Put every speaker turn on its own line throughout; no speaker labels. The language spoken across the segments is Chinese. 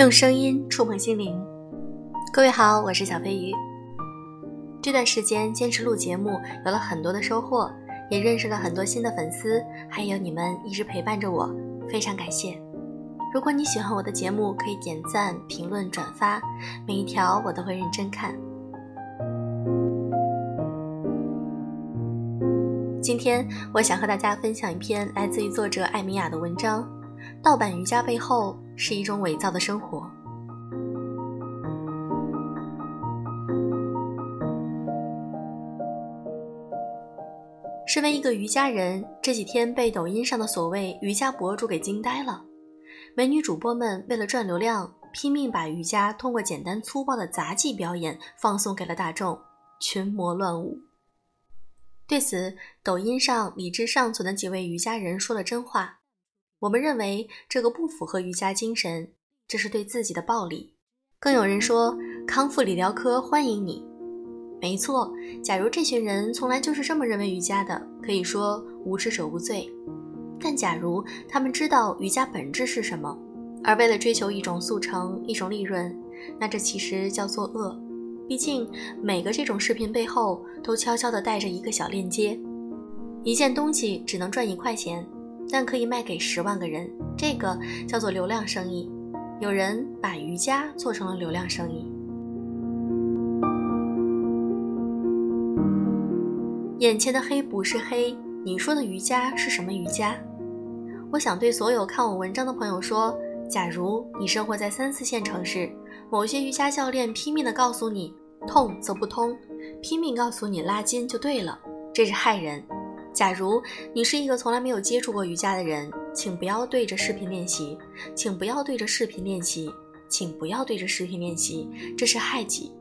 用声音触碰心灵。各位好，我是小飞鱼。这段时间坚持录节目，有了很多的收获，也认识了很多新的粉丝，还有你们一直陪伴着我，非常感谢。如果你喜欢我的节目，可以点赞、评论、转发，每一条我都会认真看。今天我想和大家分享一篇来自于作者艾米亚的文章。盗版瑜伽背后是一种伪造的生活。身为一个瑜伽人，这几天被抖音上的所谓瑜伽博主给惊呆了。美女主播们为了赚流量，拼命把瑜伽通过简单粗暴的杂技表演放送给了大众，群魔乱舞。对此，抖音上理智尚存的几位瑜伽人说了真话。我们认为这个不符合瑜伽精神，这是对自己的暴力。更有人说康复理疗科欢迎你，没错。假如这群人从来就是这么认为瑜伽的，可以说无知者无罪。但假如他们知道瑜伽本质是什么，而为了追求一种速成、一种利润，那这其实叫作恶。毕竟每个这种视频背后都悄悄地带着一个小链接，一件东西只能赚一块钱。但可以卖给十万个人，这个叫做流量生意。有人把瑜伽做成了流量生意。眼前的黑不是黑，你说的瑜伽是什么瑜伽？我想对所有看我文章的朋友说：假如你生活在三四线城市，某些瑜伽教练拼命的告诉你痛则不通，拼命告诉你拉筋就对了，这是害人。假如你是一个从来没有接触过瑜伽的人，请不要对着视频练习，请不要对着视频练习，请不要对着视频练习，这是害己。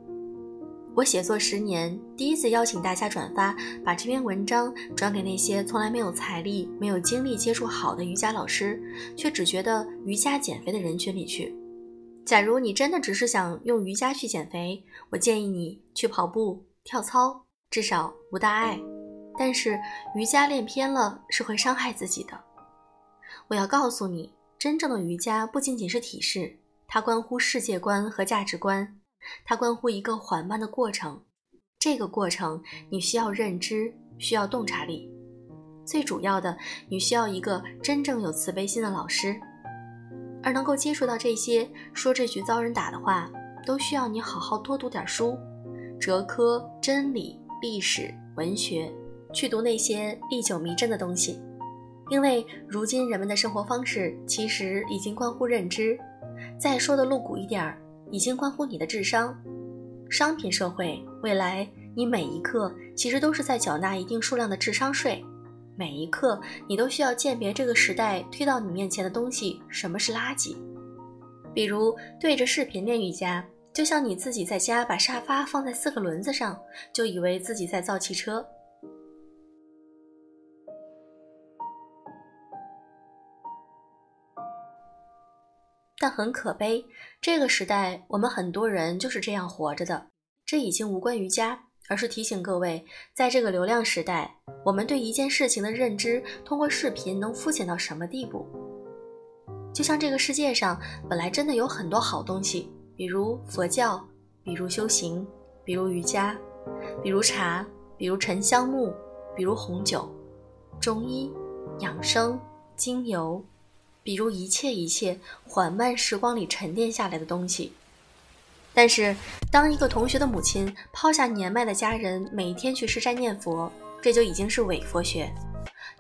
我写作十年，第一次邀请大家转发，把这篇文章转给那些从来没有财力、没有精力接触好的瑜伽老师，却只觉得瑜伽减肥的人群里去。假如你真的只是想用瑜伽去减肥，我建议你去跑步、跳操，至少无大碍。但是瑜伽练偏了是会伤害自己的。我要告诉你，真正的瑜伽不仅仅是体式，它关乎世界观和价值观，它关乎一个缓慢的过程。这个过程你需要认知，需要洞察力，最主要的，你需要一个真正有慈悲心的老师。而能够接触到这些，说这句遭人打的话，都需要你好好多读点书，哲科、真理、历史、文学。去读那些历久弥珍的东西，因为如今人们的生活方式其实已经关乎认知。再说的露骨一点儿，已经关乎你的智商。商品社会，未来你每一刻其实都是在缴纳一定数量的智商税。每一刻，你都需要鉴别这个时代推到你面前的东西什么是垃圾。比如对着视频练瑜伽，就像你自己在家把沙发放在四个轮子上，就以为自己在造汽车。但很可悲，这个时代我们很多人就是这样活着的。这已经无关瑜伽，而是提醒各位，在这个流量时代，我们对一件事情的认知，通过视频能肤浅到什么地步？就像这个世界上本来真的有很多好东西，比如佛教，比如修行，比如瑜伽，比如茶，比如沉香木，比如红酒，中医、养生、精油。比如一切一切缓慢时光里沉淀下来的东西，但是当一个同学的母亲抛下年迈的家人，每天去吃斋念佛，这就已经是伪佛学；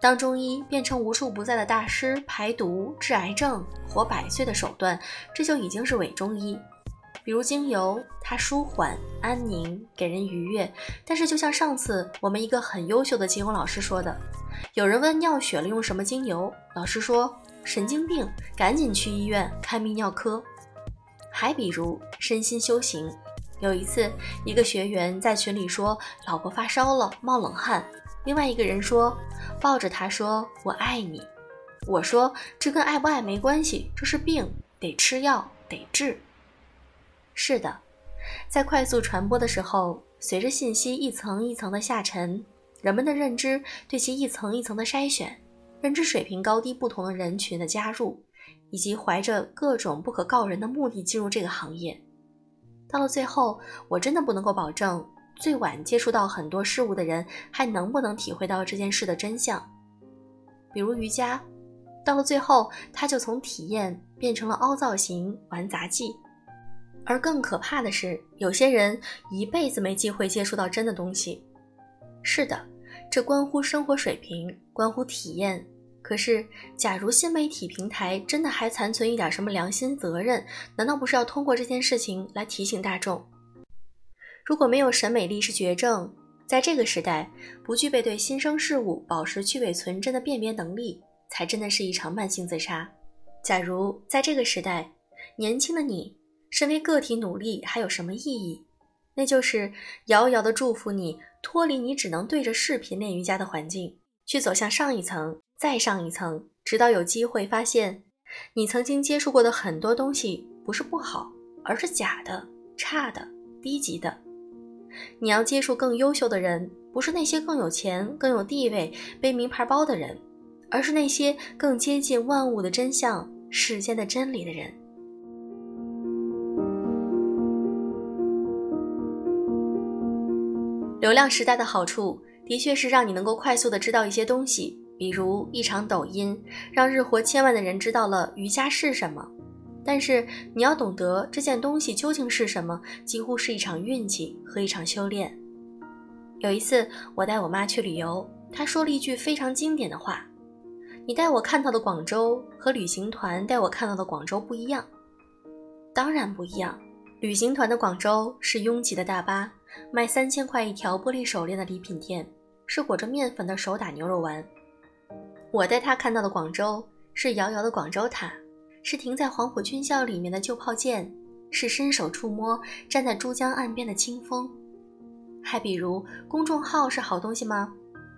当中医变成无处不在的大师，排毒治癌症、活百岁的手段，这就已经是伪中医。比如精油，它舒缓、安宁，给人愉悦。但是就像上次我们一个很优秀的精油老师说的，有人问尿血了用什么精油，老师说。神经病，赶紧去医院看泌尿科。还比如身心修行，有一次一个学员在群里说老婆发烧了，冒冷汗。另外一个人说抱着他说我爱你。我说这跟爱不爱没关系，这是病，得吃药，得治。是的，在快速传播的时候，随着信息一层一层的下沉，人们的认知对其一层一层的筛选。认知水平高低不同的人群的加入，以及怀着各种不可告人的目的进入这个行业。到了最后，我真的不能够保证最晚接触到很多事物的人还能不能体会到这件事的真相。比如瑜伽，到了最后，它就从体验变成了凹造型、玩杂技。而更可怕的是，有些人一辈子没机会接触到真的东西。是的，这关乎生活水平，关乎体验。可是，假如新媒体平台真的还残存一点什么良心责任，难道不是要通过这件事情来提醒大众？如果没有审美力是绝症，在这个时代，不具备对新生事物保持去伪存真的辨别能力，才真的是一场慢性自杀。假如在这个时代，年轻的你身为个体努力还有什么意义？那就是遥遥的祝福你脱离你只能对着视频练瑜伽的环境，去走向上一层。再上一层，直到有机会发现，你曾经接触过的很多东西不是不好，而是假的、差的、低级的。你要接触更优秀的人，不是那些更有钱、更有地位、背名牌包的人，而是那些更接近万物的真相、世间的真理的人。流量时代的好处，的确是让你能够快速的知道一些东西。比如一场抖音，让日活千万的人知道了瑜伽是什么。但是你要懂得这件东西究竟是什么，几乎是一场运气和一场修炼。有一次，我带我妈去旅游，她说了一句非常经典的话：“你带我看到的广州和旅行团带我看到的广州不一样。”当然不一样。旅行团的广州是拥挤的大巴，卖三千块一条玻璃手链的礼品店，是裹着面粉的手打牛肉丸。我带他看到的广州是遥遥的广州塔，是停在黄埔军校里面的旧炮舰，是伸手触摸站在珠江岸边的清风。还比如，公众号是好东西吗？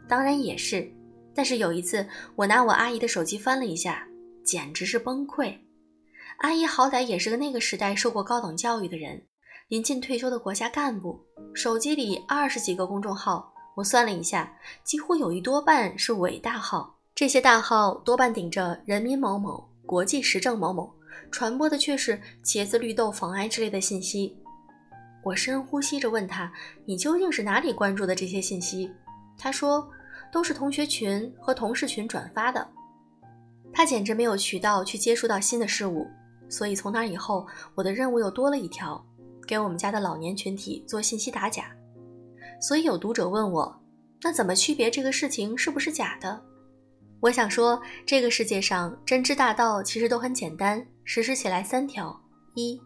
当然也是。但是有一次，我拿我阿姨的手机翻了一下，简直是崩溃。阿姨好歹也是个那个时代受过高等教育的人，临近退休的国家干部，手机里二十几个公众号，我算了一下，几乎有一多半是伪大号。这些大号多半顶着“人民某某”“国际时政某某”，传播的却是茄子绿豆防癌之类的信息。我深呼吸着问他：“你究竟是哪里关注的这些信息？”他说：“都是同学群和同事群转发的。”他简直没有渠道去接触到新的事物，所以从那以后，我的任务又多了一条：给我们家的老年群体做信息打假。所以有读者问我：“那怎么区别这个事情是不是假的？”我想说，这个世界上真知大道其实都很简单，实施起来三条：一，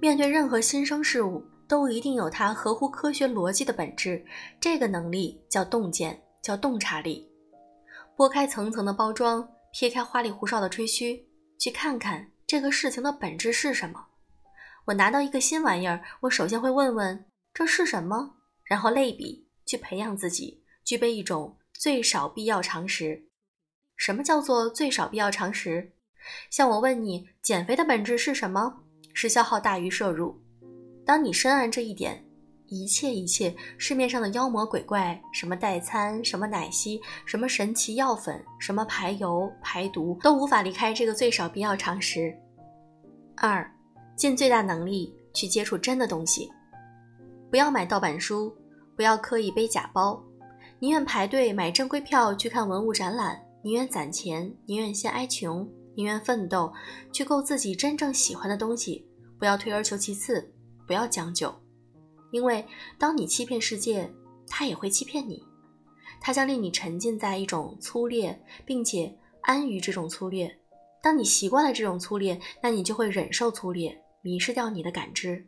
面对任何新生事物，都一定有它合乎科学逻辑的本质，这个能力叫洞见，叫洞察力。拨开层层的包装，撇开花里胡哨的吹嘘，去看看这个事情的本质是什么。我拿到一个新玩意儿，我首先会问问这是什么，然后类比，去培养自己具备一种最少必要常识。什么叫做最少必要常识？像我问你，减肥的本质是什么？是消耗大于摄入。当你深谙这一点，一切一切市面上的妖魔鬼怪，什么代餐，什么奶昔，什么神奇药粉，什么排油排毒，都无法离开这个最少必要常识。二，尽最大能力去接触真的东西，不要买盗版书，不要刻意背假包，宁愿排队买正规票去看文物展览。宁愿攒钱，宁愿先挨穷，宁愿奋斗，去购自己真正喜欢的东西。不要退而求其次，不要将就，因为当你欺骗世界，他也会欺骗你。他将令你沉浸在一种粗劣，并且安于这种粗劣。当你习惯了这种粗劣，那你就会忍受粗劣，迷失掉你的感知。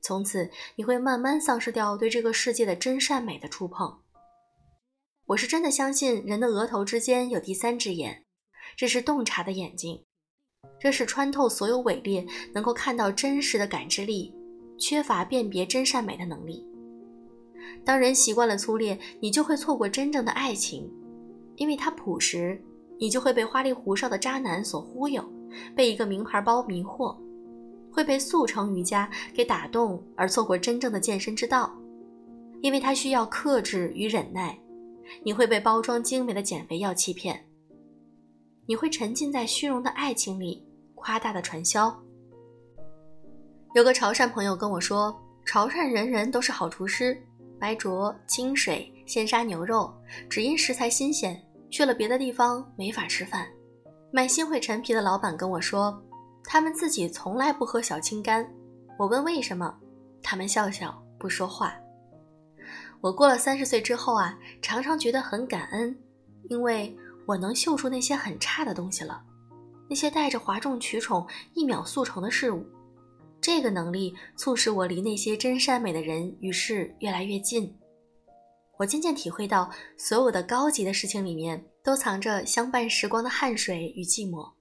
从此，你会慢慢丧失掉对这个世界的真善美的触碰。我是真的相信人的额头之间有第三只眼，这是洞察的眼睛，这是穿透所有伪劣，能够看到真实的感知力，缺乏辨别真善美的能力。当人习惯了粗劣，你就会错过真正的爱情，因为它朴实，你就会被花里胡哨的渣男所忽悠，被一个名牌包迷惑，会被速成瑜伽给打动，而错过真正的健身之道，因为它需要克制与忍耐。你会被包装精美的减肥药欺骗。你会沉浸在虚荣的爱情里，夸大的传销。有个潮汕朋友跟我说，潮汕人人都是好厨师，白灼、清水、现杀牛肉，只因食材新鲜，去了别的地方没法吃饭。卖新会陈皮的老板跟我说，他们自己从来不喝小青柑。我问为什么，他们笑笑不说话。我过了三十岁之后啊，常常觉得很感恩，因为我能嗅出那些很差的东西了，那些带着哗众取宠、一秒速成的事物。这个能力促使我离那些真善美的人与事越来越近。我渐渐体会到，所有的高级的事情里面都藏着相伴时光的汗水与寂寞。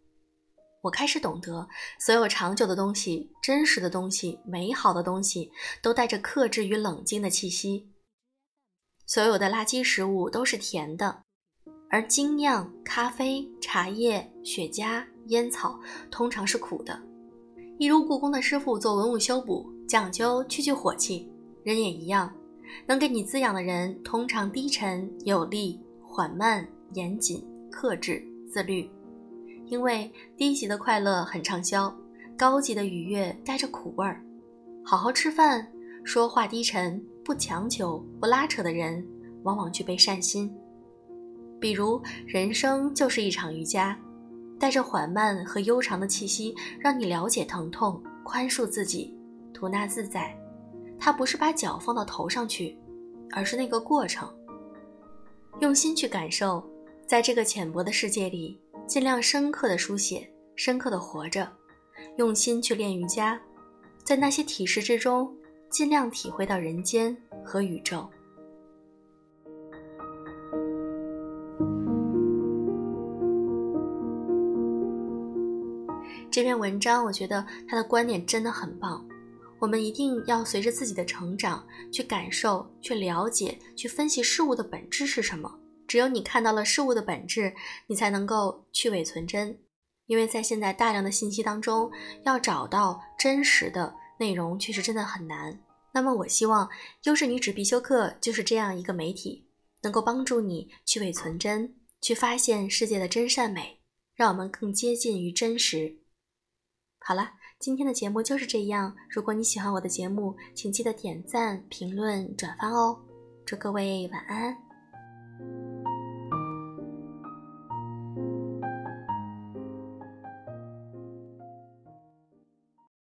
我开始懂得，所有长久的东西、真实的东西、美好的东西，都带着克制与冷静的气息。所有的垃圾食物都是甜的，而精酿咖啡、茶叶、雪茄、烟草通常是苦的。一如故宫的师傅做文物修补，讲究去去火气，人也一样，能给你滋养的人通常低沉有力、缓慢、严谨、克制、自律。因为低级的快乐很畅销，高级的愉悦带着苦味儿。好好吃饭，说话低沉。不强求、不拉扯的人，往往具备善心。比如，人生就是一场瑜伽，带着缓慢和悠长的气息，让你了解疼痛，宽恕自己，吐纳自在。它不是把脚放到头上去，而是那个过程。用心去感受，在这个浅薄的世界里，尽量深刻的书写，深刻的活着。用心去练瑜伽，在那些体式之中。尽量体会到人间和宇宙。这篇文章，我觉得他的观点真的很棒。我们一定要随着自己的成长去感受、去了解、去分析事物的本质是什么。只有你看到了事物的本质，你才能够去伪存真。因为在现在大量的信息当中，要找到真实的。内容确实真的很难。那么，我希望优质女纸必修课就是这样一个媒体，能够帮助你去伪存真，去发现世界的真善美，让我们更接近于真实。好了，今天的节目就是这样。如果你喜欢我的节目，请记得点赞、评论、转发哦。祝各位晚安。